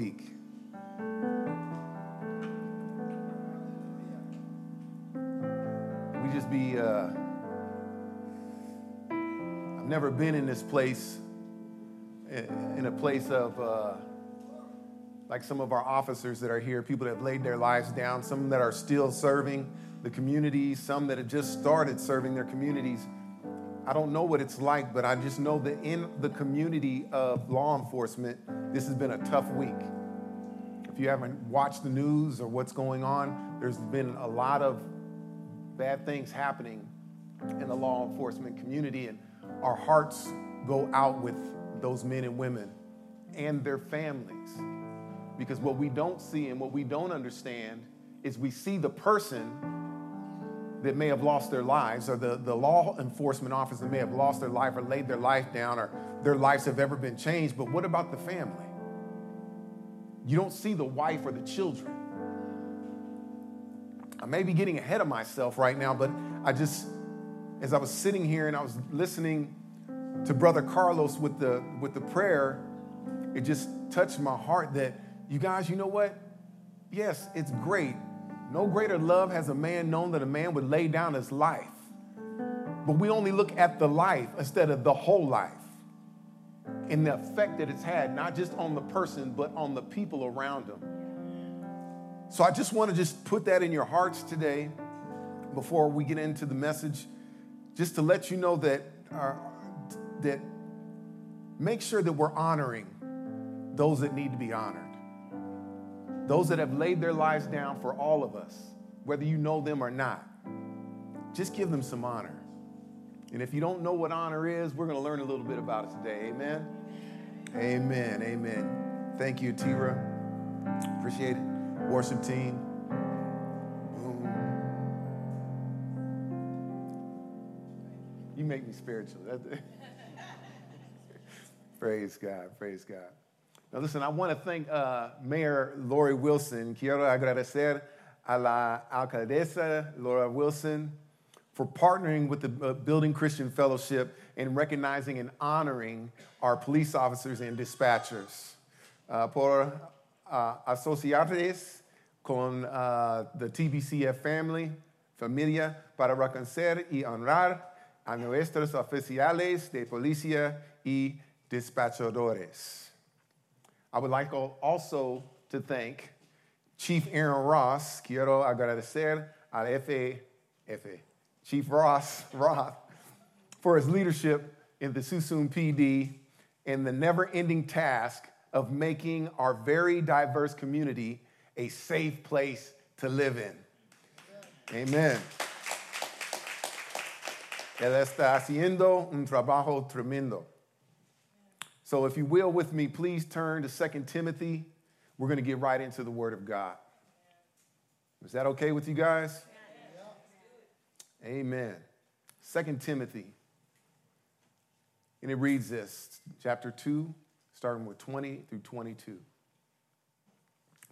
Week. We just be, uh, I've never been in this place, in a place of, uh, like some of our officers that are here, people that have laid their lives down, some that are still serving the communities, some that have just started serving their communities. I don't know what it's like, but I just know that in the community of law enforcement, this has been a tough week. If you haven't watched the news or what's going on, there's been a lot of bad things happening in the law enforcement community, and our hearts go out with those men and women and their families. Because what we don't see and what we don't understand is we see the person that may have lost their lives, or the, the law enforcement officer may have lost their life or laid their life down, or their lives have ever been changed. But what about the family? You don't see the wife or the children. I may be getting ahead of myself right now, but I just, as I was sitting here and I was listening to Brother Carlos with the with the prayer, it just touched my heart that you guys, you know what? Yes, it's great. No greater love has a man known that a man would lay down his life. But we only look at the life instead of the whole life and the effect that it's had, not just on the person, but on the people around him. So I just want to just put that in your hearts today before we get into the message, just to let you know that, uh, that make sure that we're honoring those that need to be honored. Those that have laid their lives down for all of us, whether you know them or not. Just give them some honor. And if you don't know what honor is, we're going to learn a little bit about it today. Amen. Amen. Amen. Thank you, Tira. Appreciate it. Worship team. Boom. You make me spiritual. Praise God. Praise God. Now, listen, I want to thank uh, Mayor Lori Wilson. Quiero agradecer a la alcaldesa Laura Wilson for partnering with the uh, Building Christian Fellowship and recognizing and honoring our police officers and dispatchers. Uh, por uh, asociarles con uh, the TBCF family, familia, para reconocer y honrar a nuestros oficiales de policía y dispatchadores. I would like also to thank Chief Aaron Ross. Quiero agradecer al FAF, Chief Ross Roth, for his leadership in the Suisun PD and the never ending task of making our very diverse community a safe place to live in. Amen. Él está haciendo un trabajo tremendo. So, if you will, with me, please turn to 2 Timothy. We're going to get right into the Word of God. Is that okay with you guys? Amen. 2 Timothy. And it reads this chapter 2, starting with 20 through 22.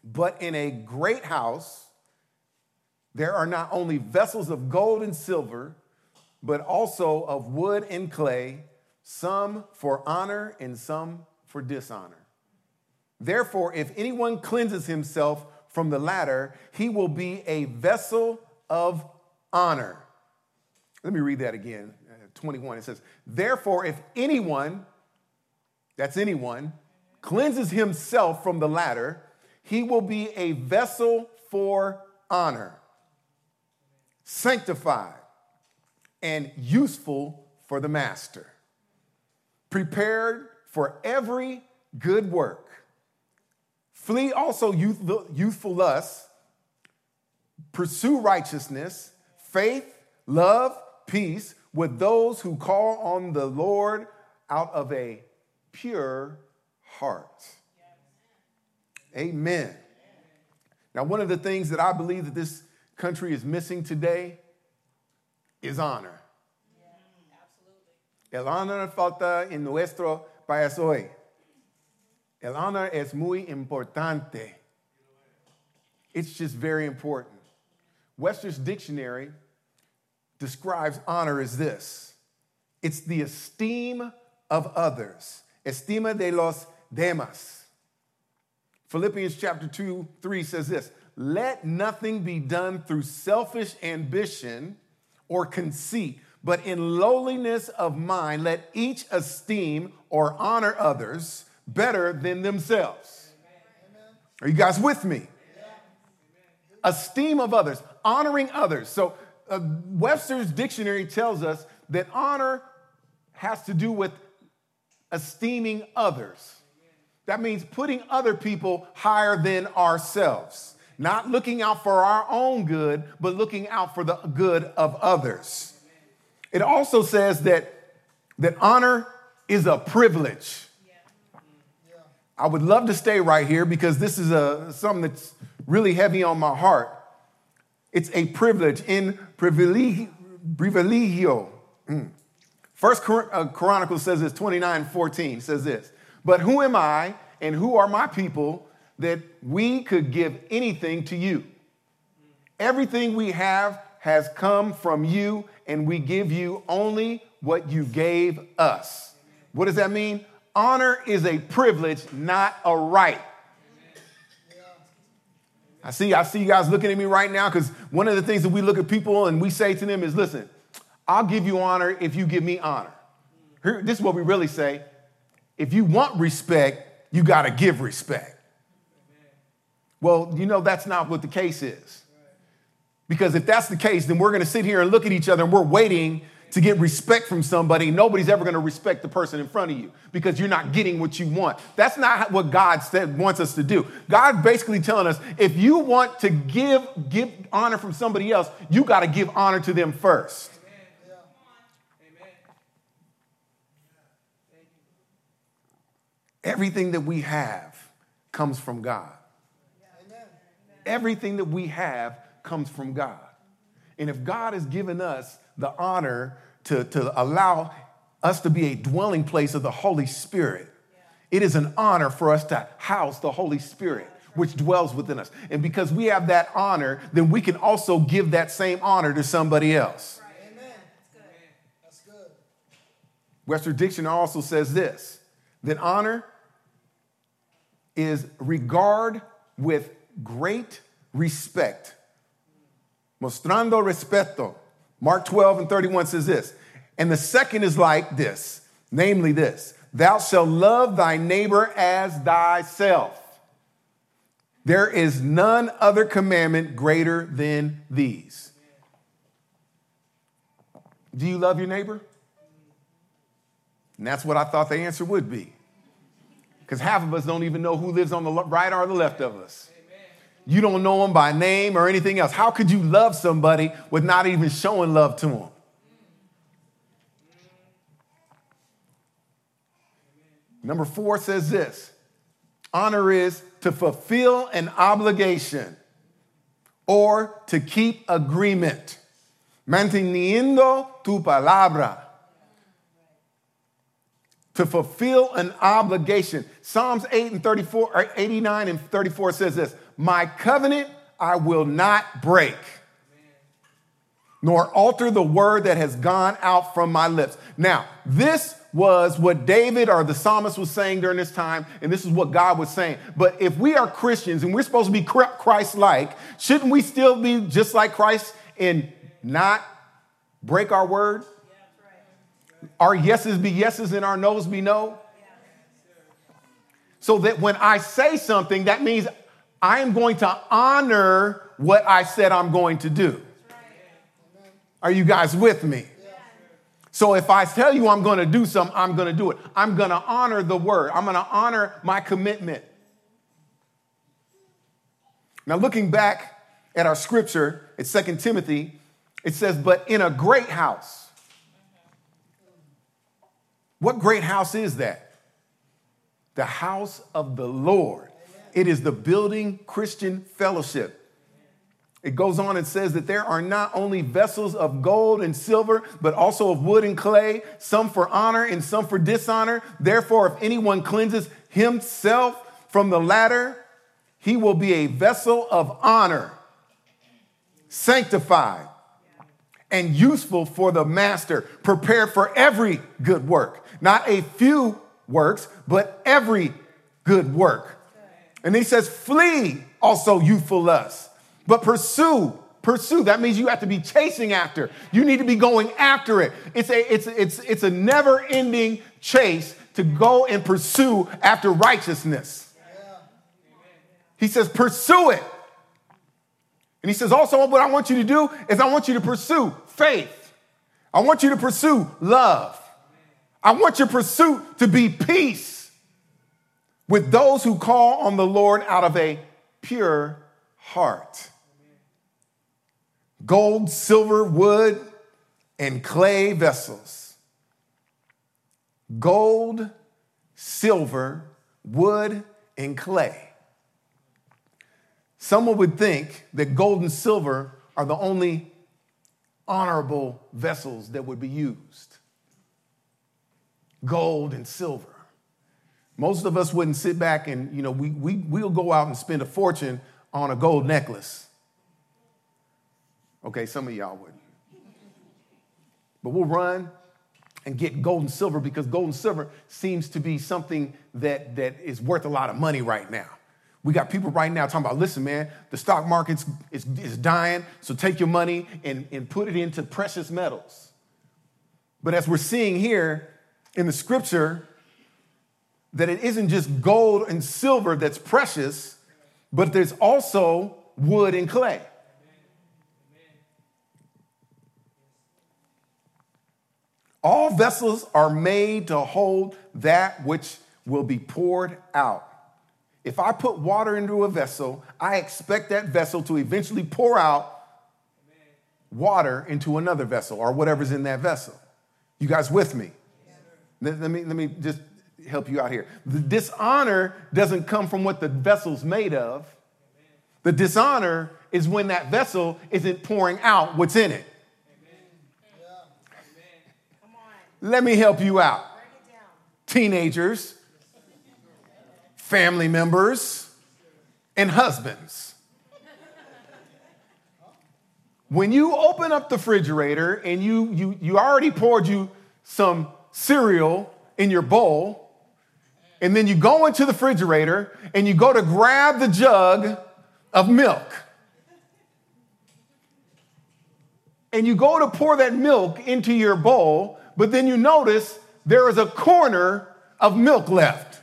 But in a great house, there are not only vessels of gold and silver, but also of wood and clay, some for honor and some for dishonor. Therefore, if anyone cleanses himself from the latter, he will be a vessel of honor. Let me read that again. Uh, 21, it says, Therefore, if anyone, that's anyone, cleanses himself from the latter, he will be a vessel for honor, sanctified, and useful for the master, prepared for every good work. Flee also youth, youthful lusts, pursue righteousness, faith, love, peace with those who call on the Lord out of a pure heart. Amen. Now, one of the things that I believe that this country is missing today is honor. El honor falta en nuestro país hoy. El honor es muy importante. It's just very important. Webster's Dictionary describes honor as this it's the esteem of others, estima de los demás. Philippians chapter 2, 3 says this Let nothing be done through selfish ambition or conceit, but in lowliness of mind, let each esteem or honor others better than themselves. Are you guys with me? Esteem of others, honoring others. So, uh, Webster's dictionary tells us that honor has to do with esteeming others. That means putting other people higher than ourselves, not looking out for our own good, but looking out for the good of others. It also says that, that honor is a privilege. I would love to stay right here because this is a, something that's really heavy on my heart. It's a privilege in privilegio. Mm. First uh, Chronicles says this, 29, 14 says this. But who am I and who are my people that we could give anything to you? Everything we have has come from you, and we give you only what you gave us. What does that mean? Honor is a privilege, not a right. I see, I see you guys looking at me right now because one of the things that we look at people and we say to them is, listen, I'll give you honor if you give me honor. Here, this is what we really say. If you want respect, you got to give respect. Well, you know, that's not what the case is. Because if that's the case, then we're going to sit here and look at each other and we're waiting to get respect from somebody, nobody's ever going to respect the person in front of you because you're not getting what you want. That's not what God said wants us to do. God basically telling us if you want to give give honor from somebody else, you got to give honor to them first. Everything that we have comes from God. Everything that we have comes from God. And if God has given us the honor to, to allow us to be a dwelling place of the Holy Spirit. It is an honor for us to house the Holy Spirit, which dwells within us. And because we have that honor, then we can also give that same honor to somebody else. Amen. That's good. Webster Dictionary also says this that honor is regard with great respect. Mostrando respeto Mark 12 and 31 says this. And the second is like this, namely this Thou shalt love thy neighbor as thyself. There is none other commandment greater than these. Do you love your neighbor? And that's what I thought the answer would be. Because half of us don't even know who lives on the right or the left of us. You don't know them by name or anything else. How could you love somebody with not even showing love to them? Number four says this honor is to fulfill an obligation or to keep agreement. Manteniendo tu palabra. To fulfill an obligation. Psalms 8 and 34, or 89 and 34 says this my covenant I will not break, nor alter the word that has gone out from my lips. Now, this was what David or the psalmist was saying during this time, and this is what God was saying. But if we are Christians and we're supposed to be Christ like, shouldn't we still be just like Christ and not break our word? Our yeses be yeses and our noes be no? So that when I say something, that means I am going to honor what I said I'm going to do. Are you guys with me? So if I tell you I'm going to do something, I'm going to do it. I'm going to honor the word. I'm going to honor my commitment. Now, looking back at our scripture, it's 2 Timothy, it says, But in a great house. What great house is that? The house of the Lord. It is the building Christian fellowship. It goes on and says that there are not only vessels of gold and silver, but also of wood and clay, some for honor and some for dishonor. Therefore, if anyone cleanses himself from the latter, he will be a vessel of honor, sanctified, and useful for the master, prepared for every good work. Not a few works, but every good work. And he says, flee also youthful lust, but pursue. Pursue. That means you have to be chasing after. You need to be going after it. It's a, it's, it's, it's a never ending chase to go and pursue after righteousness. He says, pursue it. And he says, also, what I want you to do is I want you to pursue faith. I want you to pursue love. I want your pursuit to be peace with those who call on the Lord out of a pure heart. Gold, silver, wood, and clay vessels. Gold, silver, wood, and clay. Someone would think that gold and silver are the only honorable vessels that would be used. Gold and silver. Most of us wouldn't sit back and, you know, we, we, we'll go out and spend a fortune on a gold necklace. Okay, some of y'all wouldn't. But we'll run and get gold and silver because gold and silver seems to be something that, that is worth a lot of money right now. We got people right now talking about, listen, man, the stock market is, is dying, so take your money and, and put it into precious metals. But as we're seeing here in the scripture, that it isn't just gold and silver that's precious, but there's also wood and clay. All vessels are made to hold that which will be poured out. If I put water into a vessel, I expect that vessel to eventually pour out water into another vessel or whatever's in that vessel. You guys with me? Let, me, let me just help you out here. The dishonor doesn't come from what the vessel's made of. The dishonor is when that vessel isn't pouring out what's in it. Let me help you out. Teenagers, family members, and husbands. When you open up the refrigerator and you, you, you already poured you some cereal in your bowl, and then you go into the refrigerator and you go to grab the jug of milk. And you go to pour that milk into your bowl, but then you notice there is a corner of milk left.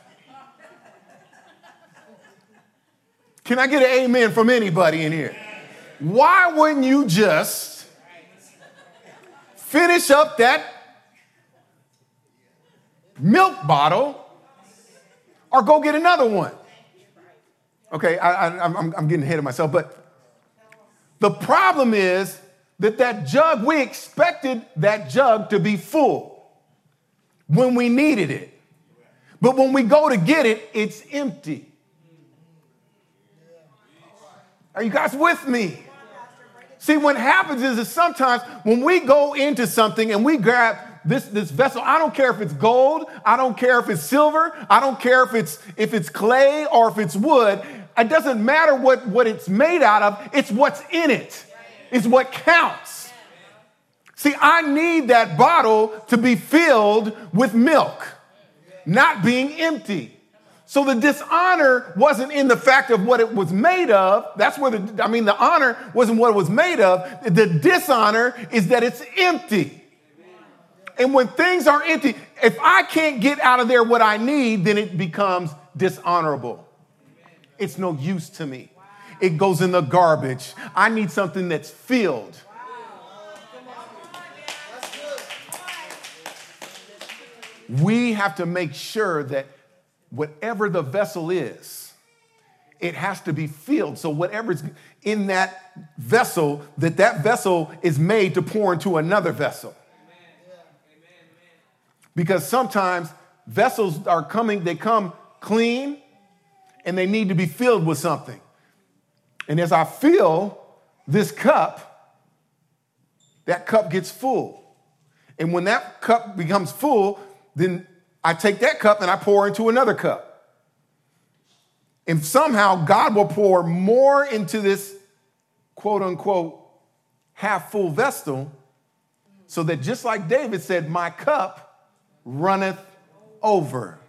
Can I get an amen from anybody in here? Why wouldn't you just finish up that milk bottle or go get another one? Okay, I, am getting ahead of myself, but the problem is that that jug, we expected that jug to be full when we needed it. But when we go to get it, it's empty. Are you guys with me? See, what happens is that sometimes when we go into something and we grab this, this vessel, I don't care if it's gold, I don't care if it's silver, I don't care if it's if it's clay or if it's wood. It doesn't matter what, what it's made out of, it's what's in it. It's what counts. See, I need that bottle to be filled with milk, not being empty. So the dishonor wasn't in the fact of what it was made of. That's where the, I mean, the honor wasn't what it was made of. The dishonor is that it's empty. And when things are empty, if I can't get out of there what I need, then it becomes dishonorable. It's no use to me. It goes in the garbage. I need something that's filled. We have to make sure that whatever the vessel is, it has to be filled. So whatever's in that vessel, that that vessel is made to pour into another vessel. Because sometimes vessels are coming, they come clean and they need to be filled with something. And as I fill this cup, that cup gets full. And when that cup becomes full, then I take that cup and I pour into another cup. And somehow God will pour more into this quote unquote half full vessel so that just like David said, My cup runneth over.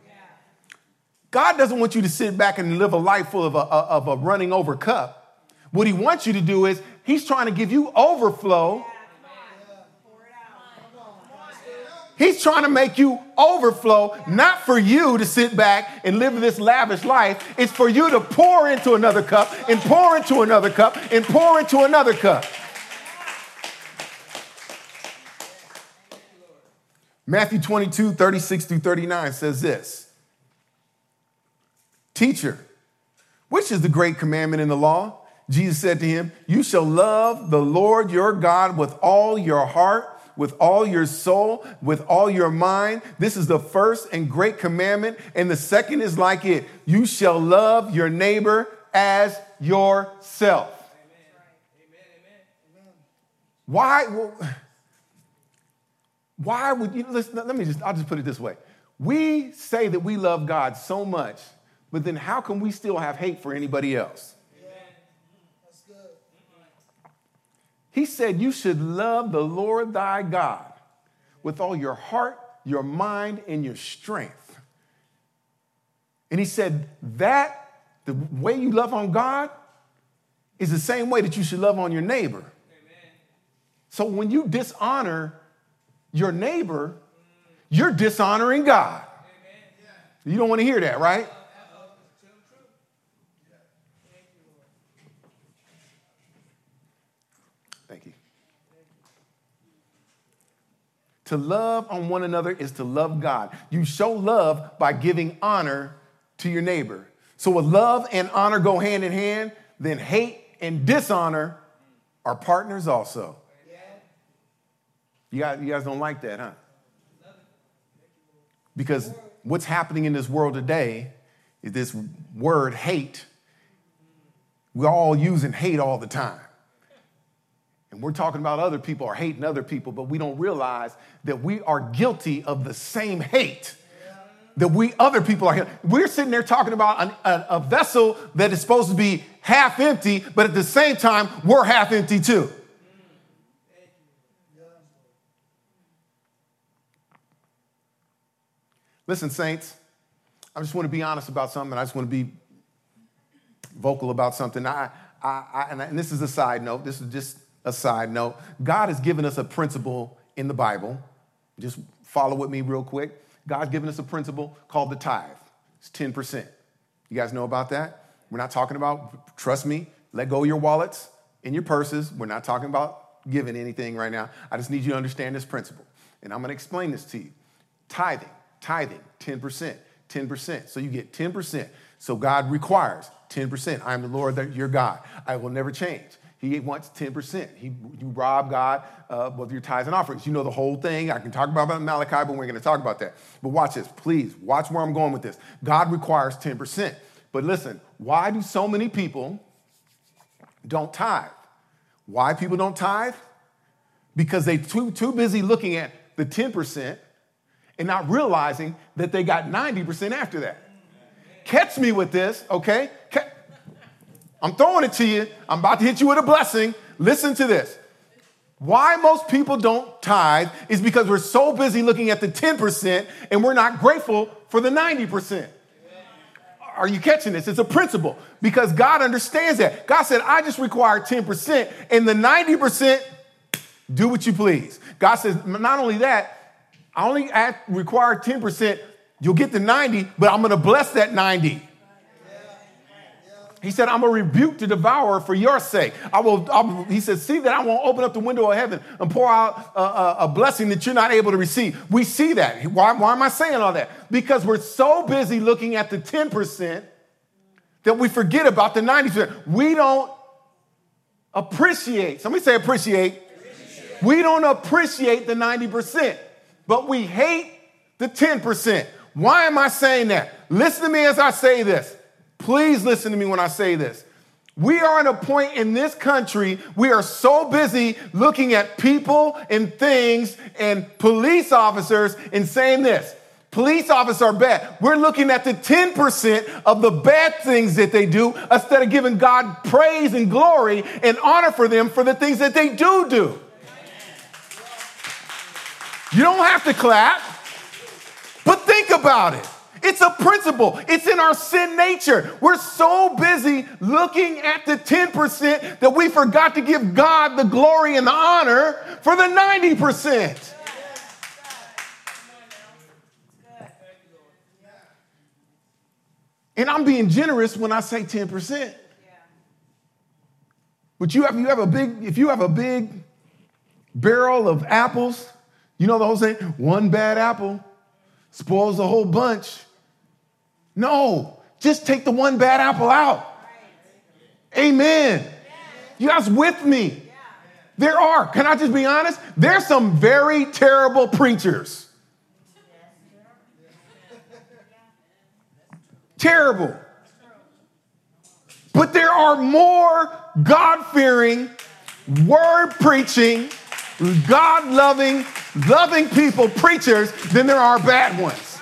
God doesn't want you to sit back and live a life full of a, of a running over cup. What he wants you to do is, he's trying to give you overflow He's trying to make you overflow, not for you to sit back and live this lavish life. It's for you to pour into another cup and pour into another cup and pour into another cup. Matthew 22, 36 through 39 says this Teacher, which is the great commandment in the law? Jesus said to him, You shall love the Lord your God with all your heart with all your soul, with all your mind. This is the first and great commandment. And the second is like it you shall love your neighbor as yourself. Why? Why would you listen? Let me just, I'll just put it this way. We say that we love God so much, but then how can we still have hate for anybody else? He said, You should love the Lord thy God with all your heart, your mind, and your strength. And he said, That, the way you love on God, is the same way that you should love on your neighbor. Amen. So when you dishonor your neighbor, you're dishonoring God. You don't want to hear that, right? Thank you. To love on one another is to love God. You show love by giving honor to your neighbor. So, when love and honor go hand in hand, then hate and dishonor are partners also. You guys, you guys don't like that, huh? Because what's happening in this world today is this word hate. We're all using hate all the time. And we're talking about other people or hating other people, but we don't realize that we are guilty of the same hate that we other people are. We're sitting there talking about an, a, a vessel that is supposed to be half empty, but at the same time, we're half empty too. Listen, saints, I just want to be honest about something. I just want to be vocal about something. I, I, I and this is a side note. This is just a side note. God has given us a principle in the Bible. Just follow with me real quick. God's given us a principle called the tithe. It's 10%. You guys know about that? We're not talking about, trust me, let go of your wallets and your purses. We're not talking about giving anything right now. I just need you to understand this principle. And I'm going to explain this to you. Tithing, tithing, 10%, 10%. So you get 10%. So God requires 10%. I am the Lord, your God. I will never change. He wants 10%. He, you rob God uh, of your tithes and offerings. You know the whole thing. I can talk about Malachi, but we're going to talk about that. But watch this, please. Watch where I'm going with this. God requires 10%. But listen, why do so many people don't tithe? Why people don't tithe? Because they're too too busy looking at the 10% and not realizing that they got 90% after that. Catch me with this, okay? I'm throwing it to you. I'm about to hit you with a blessing. Listen to this. Why most people don't tithe is because we're so busy looking at the 10% and we're not grateful for the 90%. Are you catching this? It's a principle because God understands that. God said, I just require 10%, and the 90%, do what you please. God says, not only that, I only require 10%, you'll get the 90, but I'm gonna bless that 90. He said, I'm a rebuke to devour for your sake. I will, I will, he said, see that I won't open up the window of heaven and pour out a, a, a, blessing that you're not able to receive. We see that. Why, why am I saying all that? Because we're so busy looking at the 10% that we forget about the 90%. We don't appreciate, somebody say appreciate. appreciate. We don't appreciate the 90%, but we hate the 10%. Why am I saying that? Listen to me as I say this. Please listen to me when I say this. We are at a point in this country, we are so busy looking at people and things and police officers and saying this police officers are bad. We're looking at the 10% of the bad things that they do instead of giving God praise and glory and honor for them for the things that they do do. You don't have to clap, but think about it. It's a principle. It's in our sin nature. We're so busy looking at the 10% that we forgot to give God the glory and the honor for the 90%. And I'm being generous when I say 10%. But you have, you have a big, if you have a big barrel of apples, you know the whole saying, one bad apple spoils the whole bunch. No, just take the one bad apple out. Amen. You guys with me? There are, can I just be honest? There's some very terrible preachers. terrible. But there are more God fearing, word preaching, God loving, loving people, preachers, than there are bad ones.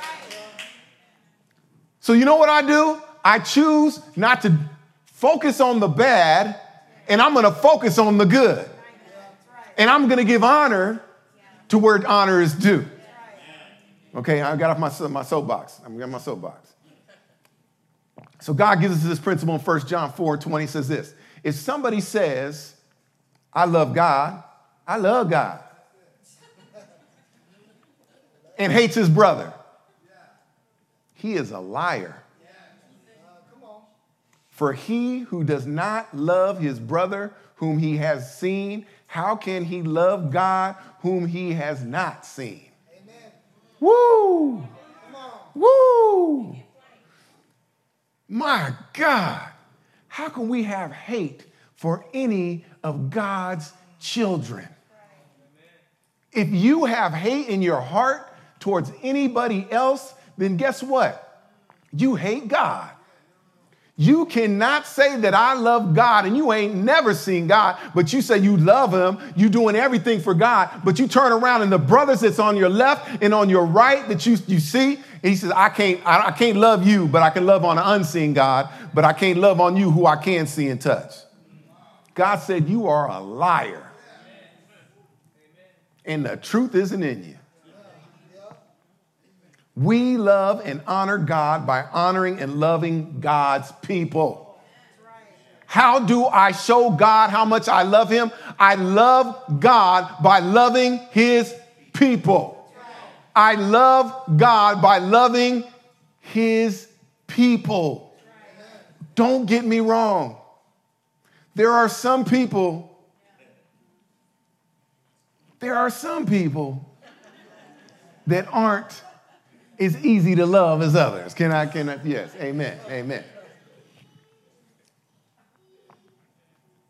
So, you know what I do? I choose not to focus on the bad, and I'm gonna focus on the good. And I'm gonna give honor to where honor is due. Okay, I got off my, my soapbox. I'm got my soapbox. So God gives us this principle in 1 John 4 20 says this. If somebody says, I love God, I love God, and hates his brother, he is a liar. For he who does not love his brother whom he has seen, how can he love God whom he has not seen? Woo! Woo! My God, how can we have hate for any of God's children? If you have hate in your heart towards anybody else, then guess what? You hate God. You cannot say that I love God and you ain't never seen God, but you say you love him, you doing everything for God, but you turn around and the brothers that's on your left and on your right that you, you see, he says, I can't, I, I can't love you, but I can love on an unseen God, but I can't love on you who I can see and touch. God said, You are a liar. And the truth isn't in you. We love and honor God by honoring and loving God's people. How do I show God how much I love Him? I love God by loving His people. I love God by loving His people. Don't get me wrong. There are some people, there are some people that aren't as easy to love as others. Can I, can I? Yes, amen, amen.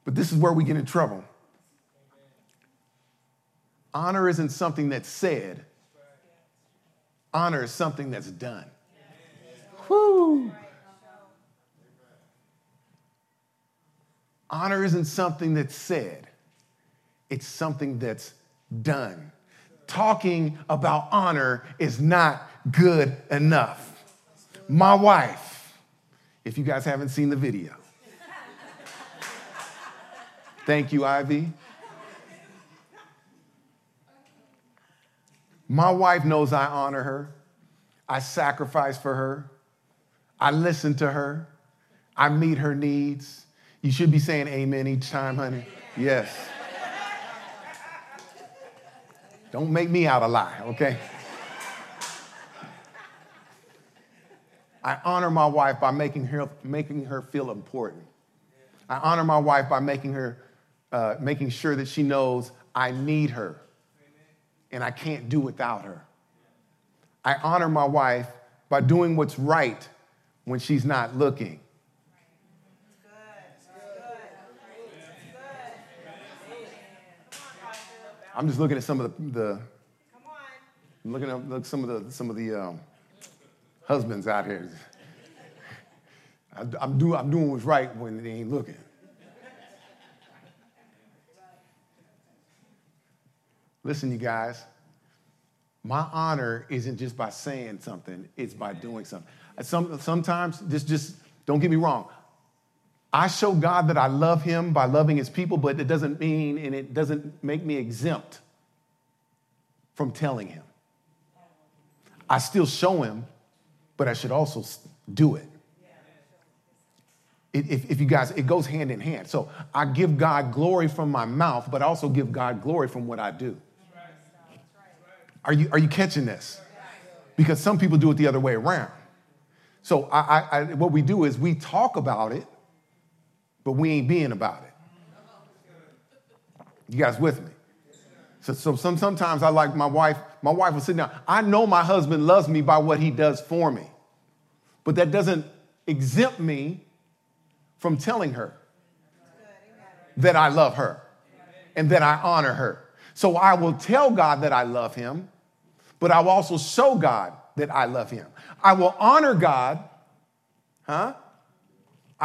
But this is where we get in trouble. Honor isn't something that's said, honor is something that's done. Whoo! Honor isn't something that's said, it's something that's done. Talking about honor is not good enough. My wife, if you guys haven't seen the video, thank you, Ivy. My wife knows I honor her. I sacrifice for her. I listen to her. I meet her needs. You should be saying amen each time, honey. Yes. Don't make me out a lie, okay? I honor my wife by making her, making her feel important. I honor my wife by making her, uh, making sure that she knows I need her and I can't do without her. I honor my wife by doing what's right when she's not looking. I'm just looking at some of the, the I'm looking at look, some of the some of the um, husbands out here. I, I'm, do, I'm doing what's right when they ain't looking. Listen, you guys, my honor isn't just by saying something, it's by doing something. Some, sometimes, just, just don't get me wrong. I show God that I love him by loving his people, but it doesn't mean and it doesn't make me exempt from telling him. I still show him, but I should also do it. If, if you guys, it goes hand in hand. So I give God glory from my mouth, but I also give God glory from what I do. Are you, are you catching this? Because some people do it the other way around. So I, I, I, what we do is we talk about it, but we ain't being about it. You guys with me? So, so some, sometimes I like my wife, my wife will sit down. I know my husband loves me by what he does for me, but that doesn't exempt me from telling her that I love her and that I honor her. So I will tell God that I love him, but I will also show God that I love him. I will honor God, huh?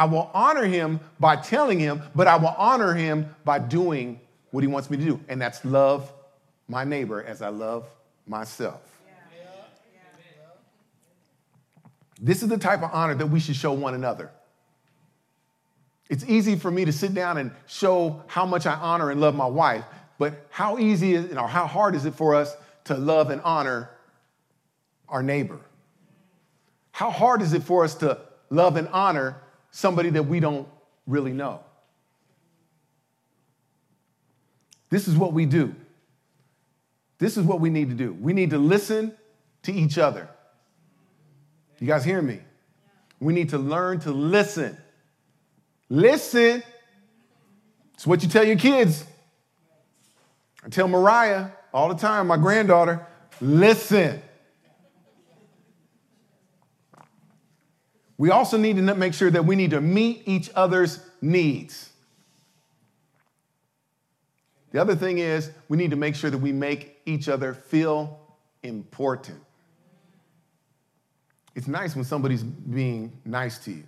I will honor him by telling him, but I will honor him by doing what he wants me to do, and that's love my neighbor as I love myself. This is the type of honor that we should show one another. It's easy for me to sit down and show how much I honor and love my wife, but how easy is, or how hard is it for us to love and honor our neighbor? How hard is it for us to love and honor somebody that we don't really know? This is what we do. This is what we need to do. We need to listen to each other. You guys hear me? We need to learn to listen. Listen. It's what you tell your kids. I tell Mariah all the time, my granddaughter, listen. We also need to make sure that we need to meet each other's needs. The other thing is, we need to make sure that we make each other feel important. It's nice when somebody's being nice to you.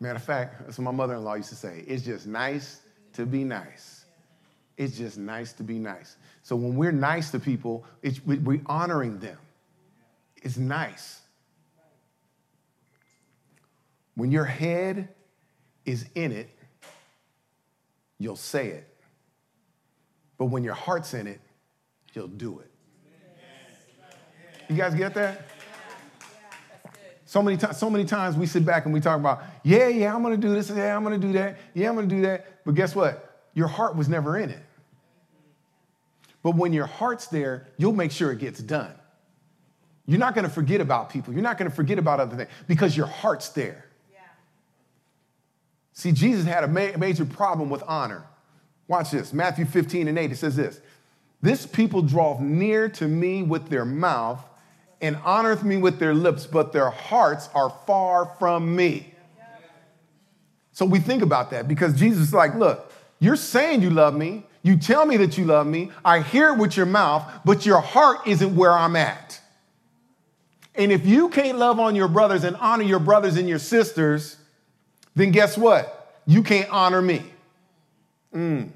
Matter of fact, that's what my mother in law used to say it's just nice to be nice. It's just nice to be nice. So when we're nice to people, we're honoring them. It's nice. When your head is in it, you'll say it. But when your heart's in it, you'll do it. You guys get that? So many, times, so many times we sit back and we talk about, yeah, yeah, I'm gonna do this, yeah, I'm gonna do that, yeah, I'm gonna do that. But guess what? Your heart was never in it. But when your heart's there, you'll make sure it gets done. You're not gonna forget about people, you're not gonna forget about other things because your heart's there. See, Jesus had a ma- major problem with honor. Watch this Matthew 15 and 8. It says this This people draw near to me with their mouth and honoreth me with their lips, but their hearts are far from me. So we think about that because Jesus is like, Look, you're saying you love me. You tell me that you love me. I hear it with your mouth, but your heart isn't where I'm at. And if you can't love on your brothers and honor your brothers and your sisters, then guess what? You can't honor me. Mm.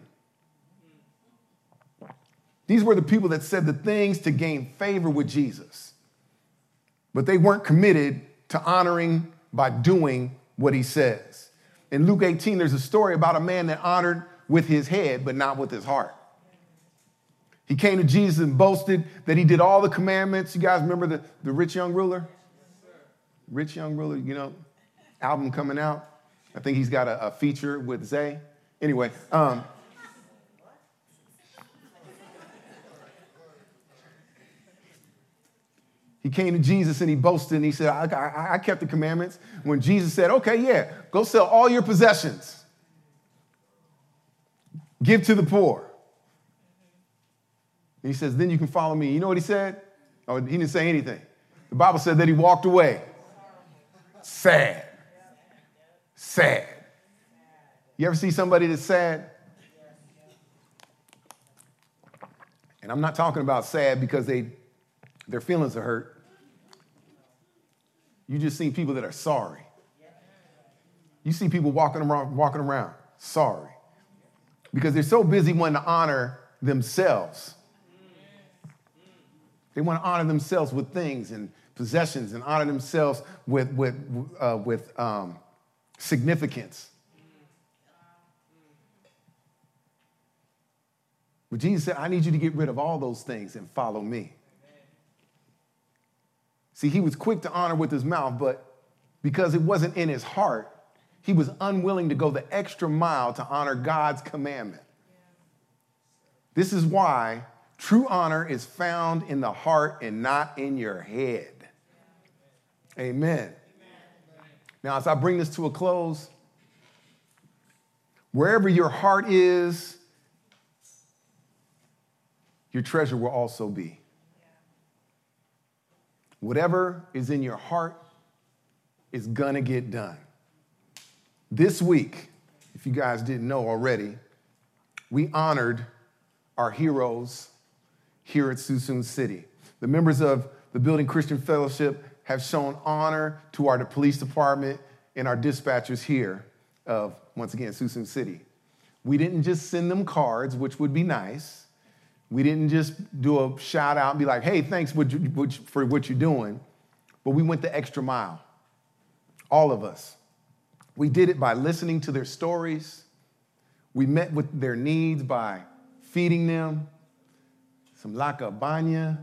These were the people that said the things to gain favor with Jesus, but they weren't committed to honoring by doing what he says. In Luke 18, there's a story about a man that honored with his head, but not with his heart. He came to Jesus and boasted that he did all the commandments. You guys remember the, the rich young ruler? Rich young ruler, you know, album coming out. I think he's got a, a feature with Zay. Anyway, um, he came to Jesus and he boasted and he said, I, I, I, kept the commandments. When Jesus said, Okay, yeah, go sell all your possessions, give to the poor. And he says, Then you can follow me. You know what he said? Oh, he didn't say anything. The Bible said that he walked away. Sad. Sad. You ever see somebody that's sad? And I'm not talking about sad because they, their feelings are hurt. You just see people that are sorry. You see people walking around, walking around sorry because they're so busy wanting to honor themselves. They want to honor themselves with things and possessions and honor themselves with, with, uh, with um, significance. But Jesus said, I need you to get rid of all those things and follow me. See, he was quick to honor with his mouth, but because it wasn't in his heart, he was unwilling to go the extra mile to honor God's commandment. This is why true honor is found in the heart and not in your head. Amen. Now, as I bring this to a close, wherever your heart is, your treasure will also be. Whatever is in your heart is gonna get done. This week, if you guys didn't know already, we honored our heroes here at Suisun City. The members of the Building Christian Fellowship have shown honor to our police department and our dispatchers here of, once again, Suisun City. We didn't just send them cards, which would be nice. We didn't just do a shout out and be like, hey, thanks for what you're doing. But we went the extra mile. All of us. We did it by listening to their stories. We met with their needs by feeding them. Some banya.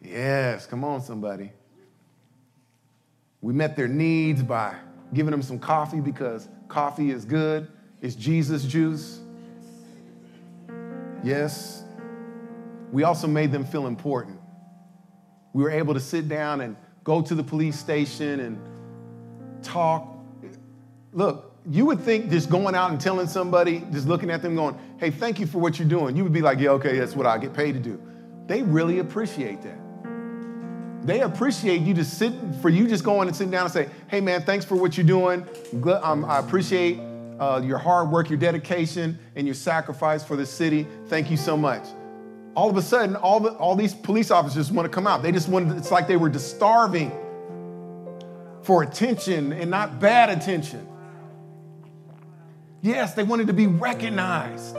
Yes, come on, somebody. We met their needs by giving them some coffee because coffee is good. It's Jesus juice. Yes. We also made them feel important. We were able to sit down and go to the police station and talk. Look, you would think just going out and telling somebody, just looking at them going, hey, thank you for what you're doing, you would be like, yeah, okay, that's what I get paid to do. They really appreciate that. They appreciate you just sitting, for you just going and sitting down and say, hey, man, thanks for what you're doing. Um, I appreciate uh, your hard work, your dedication, and your sacrifice for the city. Thank you so much all of a sudden, all, the, all these police officers want to come out. They just wanted, it's like they were just starving for attention and not bad attention. Yes, they wanted to be recognized.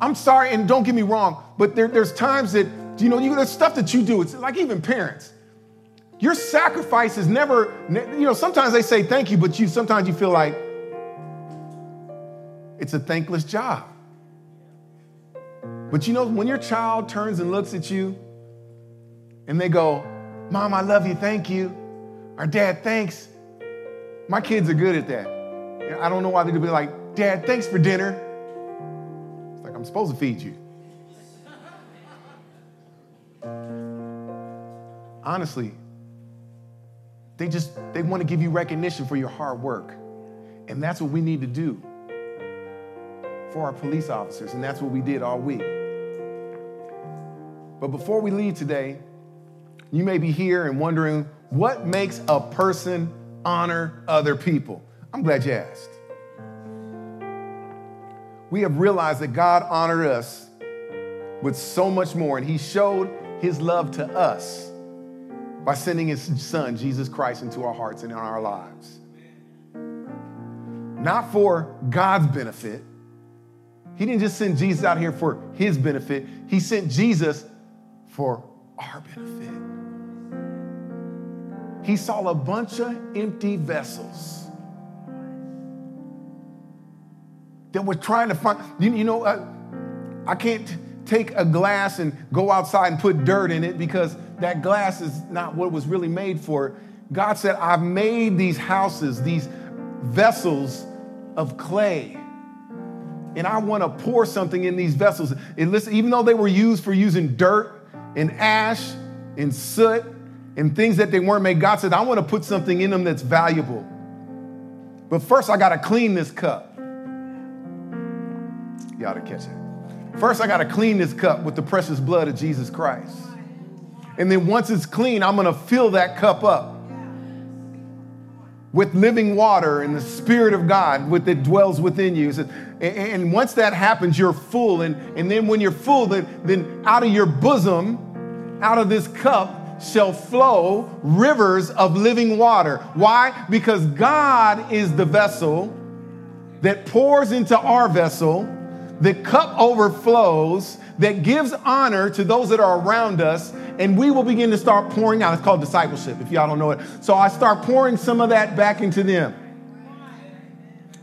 I'm sorry, and don't get me wrong, but there, there's times that, you know, you, there's stuff that you do. It's like even parents. Your sacrifice is never, you know, sometimes they say thank you, but you sometimes you feel like it's a thankless job. But you know, when your child turns and looks at you and they go, Mom, I love you, thank you. Or Dad, thanks. My kids are good at that. I don't know why they'd be like, Dad, thanks for dinner. It's like, I'm supposed to feed you. Honestly, they just they want to give you recognition for your hard work. And that's what we need to do for our police officers, and that's what we did all week. But before we leave today, you may be here and wondering what makes a person honor other people. I'm glad you asked. We have realized that God honored us with so much more, and He showed His love to us by sending His Son, Jesus Christ, into our hearts and in our lives. Not for God's benefit. He didn't just send Jesus out here for His benefit, He sent Jesus for our benefit. He saw a bunch of empty vessels that were trying to find, you, you know, uh, I can't take a glass and go outside and put dirt in it because that glass is not what it was really made for. God said, I've made these houses, these vessels of clay. And I want to pour something in these vessels. And listen, even though they were used for using dirt and ash, and soot, and things that they weren't made. God said, I want to put something in them that's valuable. But first, I got to clean this cup. Ought to catch it. First, I got to clean this cup with the precious blood of Jesus Christ. And then once it's clean, I'm going to fill that cup up with living water and the Spirit of God with, that dwells within you. And once that happens, you're full. And, and then when you're full, then, then out of your bosom, out of this cup, shall flow rivers of living water. Why? Because God is the vessel that pours into our vessel, the cup overflows, that gives honor to those that are around us, and we will begin to start pouring out. It's called discipleship, if y'all don't know it. So I start pouring some of that back into them.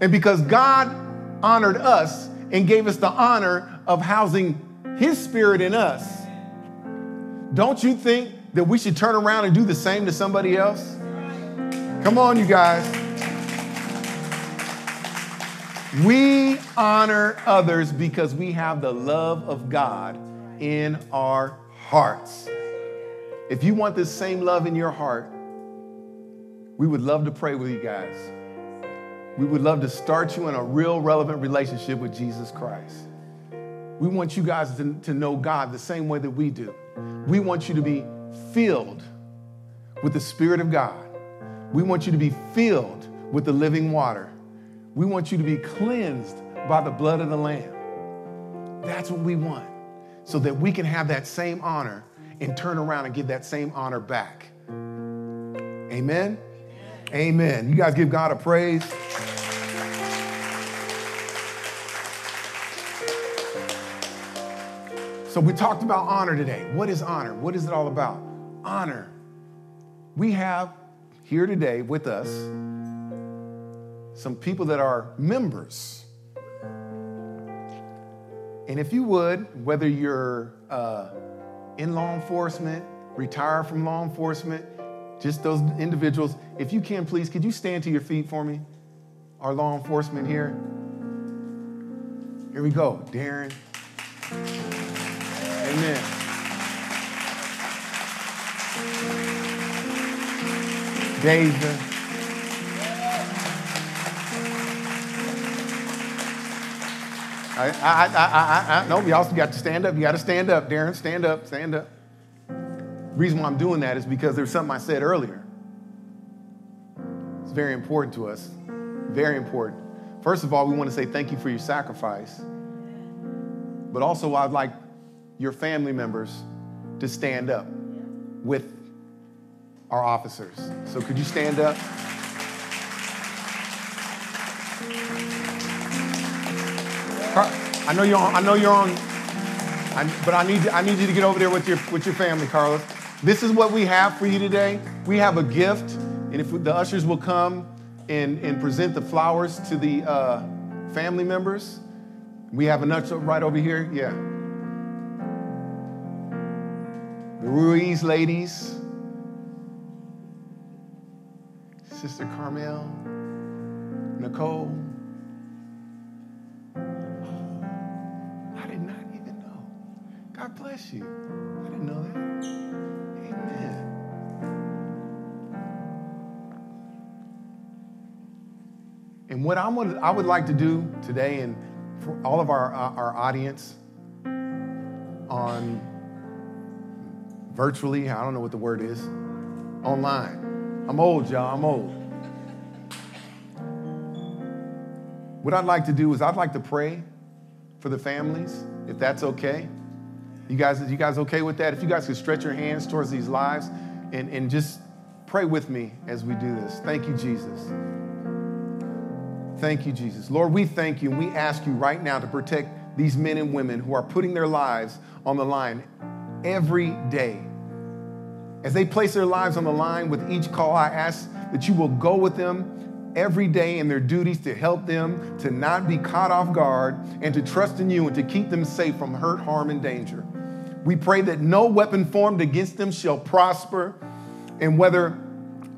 And because God honored us and gave us the honor of housing His Spirit in us, don't you think that we should turn around and do the same to somebody else? Come on, you guys. We honor others because we have the love of God in our hearts. If you want this same love in your heart, we would love to pray with you guys. We would love to start you in a real relevant relationship with Jesus Christ. We want you guys to, to know God the same way that we do. We want you to be filled with the Spirit of God. We want you to be filled with the living water. We want you to be cleansed by the blood of the Lamb. That's what we want, so that we can have that same honor and turn around and give that same honor back. Amen? Amen. You guys give God a praise. So, we talked about honor today. What is honor? What is it all about? Honor. We have here today with us some people that are members. And if you would, whether you're uh, in law enforcement, retired from law enforcement, just those individuals, if you can, please, could you stand to your feet for me? Our law enforcement here. Here we go, Darren. Amen. David. I, I, I, I, no, y'all got to stand up. You got to stand up, Darren. Stand up, stand up. The reason why I'm doing that is because there's something I said earlier. It's very important to us. Very important. First of all, we want to say thank you for your sacrifice. But also, I'd like your family members to stand up with our officers. So, could you stand up? I know you're on. I know you're on. I, but I need I need you to get over there with your with your family, Carlos. This is what we have for you today. We have a gift, and if the ushers will come and and present the flowers to the uh, family members, we have a nut right over here. Yeah. The Ruiz ladies, Sister Carmel, Nicole. Bless you. I didn't know that. Amen. And what I would, I would like to do today, and for all of our, uh, our audience on virtually, I don't know what the word is, online. I'm old, y'all, I'm old. What I'd like to do is I'd like to pray for the families, if that's okay. You guys, you guys okay with that? If you guys could stretch your hands towards these lives and, and just pray with me as we do this. Thank you, Jesus. Thank you, Jesus. Lord, we thank you and we ask you right now to protect these men and women who are putting their lives on the line every day. As they place their lives on the line with each call, I ask that you will go with them every day in their duties to help them to not be caught off guard and to trust in you and to keep them safe from hurt, harm, and danger. We pray that no weapon formed against them shall prosper, and whether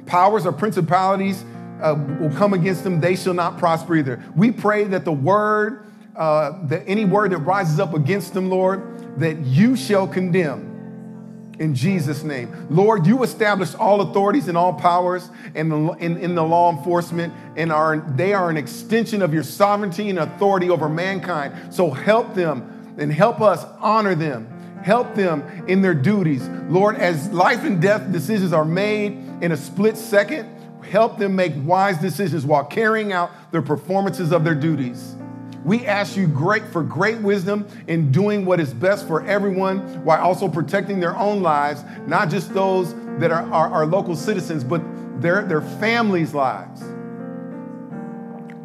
powers or principalities uh, will come against them, they shall not prosper either. We pray that the word, uh, that any word that rises up against them, Lord, that you shall condemn in Jesus' name. Lord, you established all authorities and all powers in the, in, in the law enforcement, and are, they are an extension of your sovereignty and authority over mankind. So help them and help us honor them Help them in their duties. Lord, as life and death decisions are made in a split second, help them make wise decisions while carrying out the performances of their duties. We ask you great for great wisdom in doing what is best for everyone while also protecting their own lives, not just those that are our local citizens, but their, their families' lives.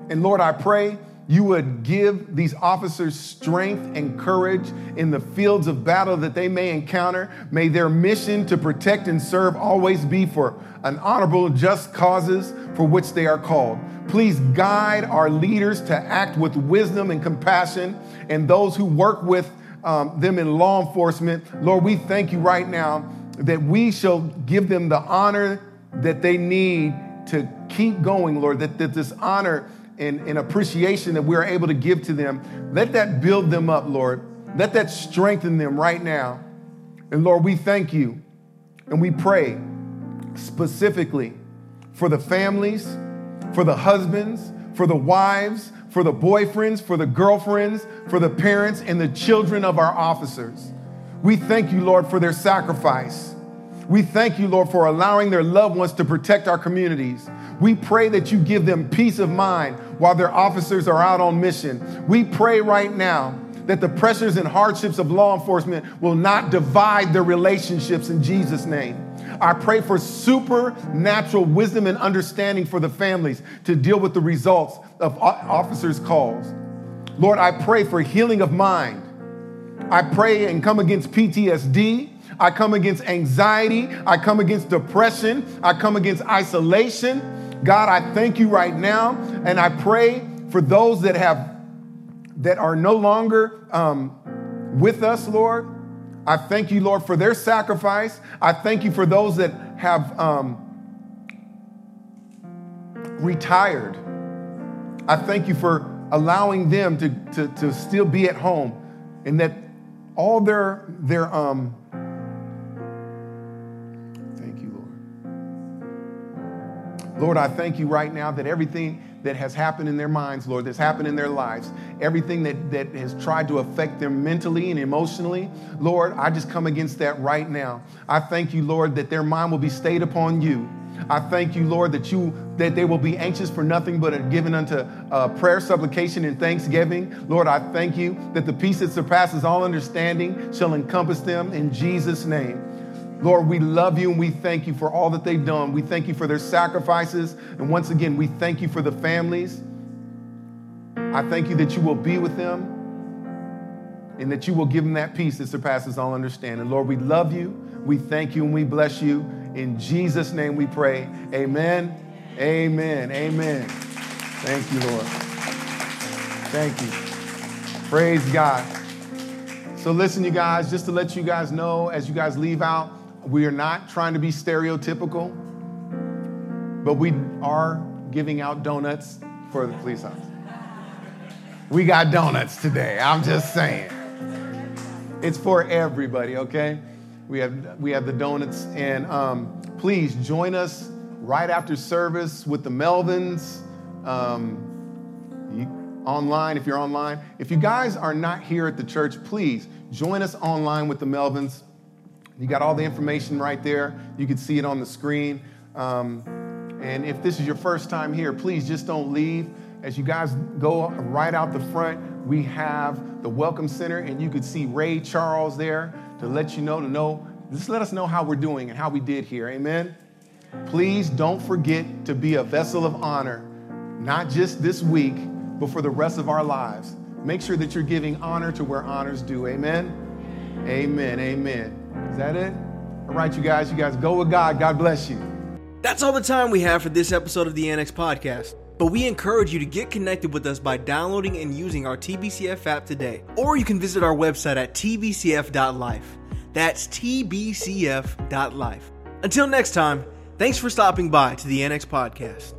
And Lord, I pray you would give these officers strength and courage in the fields of battle that they may encounter. May their mission to protect and serve always be for an honorable, just causes for which they are called. Please guide our leaders to act with wisdom and compassion, and those who work with um, them in law enforcement. Lord, we thank you right now that we shall give them the honor that they need to keep going, Lord, that, that this honor and, and appreciation that we're able to give to them, let that build them up, Lord. Let that strengthen them right now. And Lord, we thank you and we pray specifically for the families, for the husbands, for the wives, for the boyfriends, for the girlfriends, for the parents, and the children of our officers. We thank you, Lord, for their sacrifice. We thank you, Lord, for allowing their loved ones to protect our communities. We pray that you give them peace of mind while their officers are out on mission. We pray right now that the pressures and hardships of law enforcement will not divide their relationships in Jesus' name. I pray for supernatural wisdom and understanding for the families to deal with the results of officers' calls. Lord, I pray for healing of mind. I pray and come against PTSD. I come against anxiety. I come against depression. I come against isolation. God, I thank you right now, and I pray for those that have that are no longer um, with us, Lord. I thank you, Lord, for their sacrifice. I thank you for those that have um, retired. I thank you for allowing them to, to, to still be at home and that all their, their um, Lord, I thank you right now that everything that has happened in their minds, Lord, that's happened in their lives, everything that, that has tried to affect them mentally and emotionally, Lord, I just come against that right now. I thank you, Lord, that their mind will be stayed upon you. I thank you, Lord, that you that they will be anxious for nothing but are given unto uh, prayer, supplication, and thanksgiving. Lord, I thank you that the peace that surpasses all understanding shall encompass them in Jesus' name. Lord, we love you and we thank you for all that they've done. We thank you for their sacrifices. And once again, we thank you for the families. I thank you that you will be with them and that you will give them that peace that surpasses all understanding. Lord, we love you. We thank you and we bless you. In Jesus' name we pray. Amen. Amen. Amen. Thank you, Lord. Thank you. Praise God. So, listen, you guys, just to let you guys know as you guys leave out, we are not trying to be stereotypical, but we are giving out donuts for the police officers. We got donuts today. I'm just saying. It's for everybody, okay? We have we have the donuts, and um, please join us right after service with the Melvins. Um, online, if you're online. If you guys are not here at the church, please join us online with the Melvins. You got all the information right there. You can see it on the screen. Um, and if this is your first time here, please just don't leave. As you guys go right out the front, we have the Welcome Center, and you could see Ray Charles there to let you know, to know, just let us know how we're doing and how we did here. Amen. Please don't forget to be a vessel of honor, not just this week, but for the rest of our lives. Make sure that you're giving honor to where honors due. Amen. Amen. Amen. Is that it? All right, you guys, you guys go with God. God bless you. That's all the time we have for this episode of the Annex Podcast. But we encourage you to get connected with us by downloading and using our TBCF app today. Or you can visit our website at tbcf.life. That's tbcf.life. Until next time, thanks for stopping by to the Annex Podcast.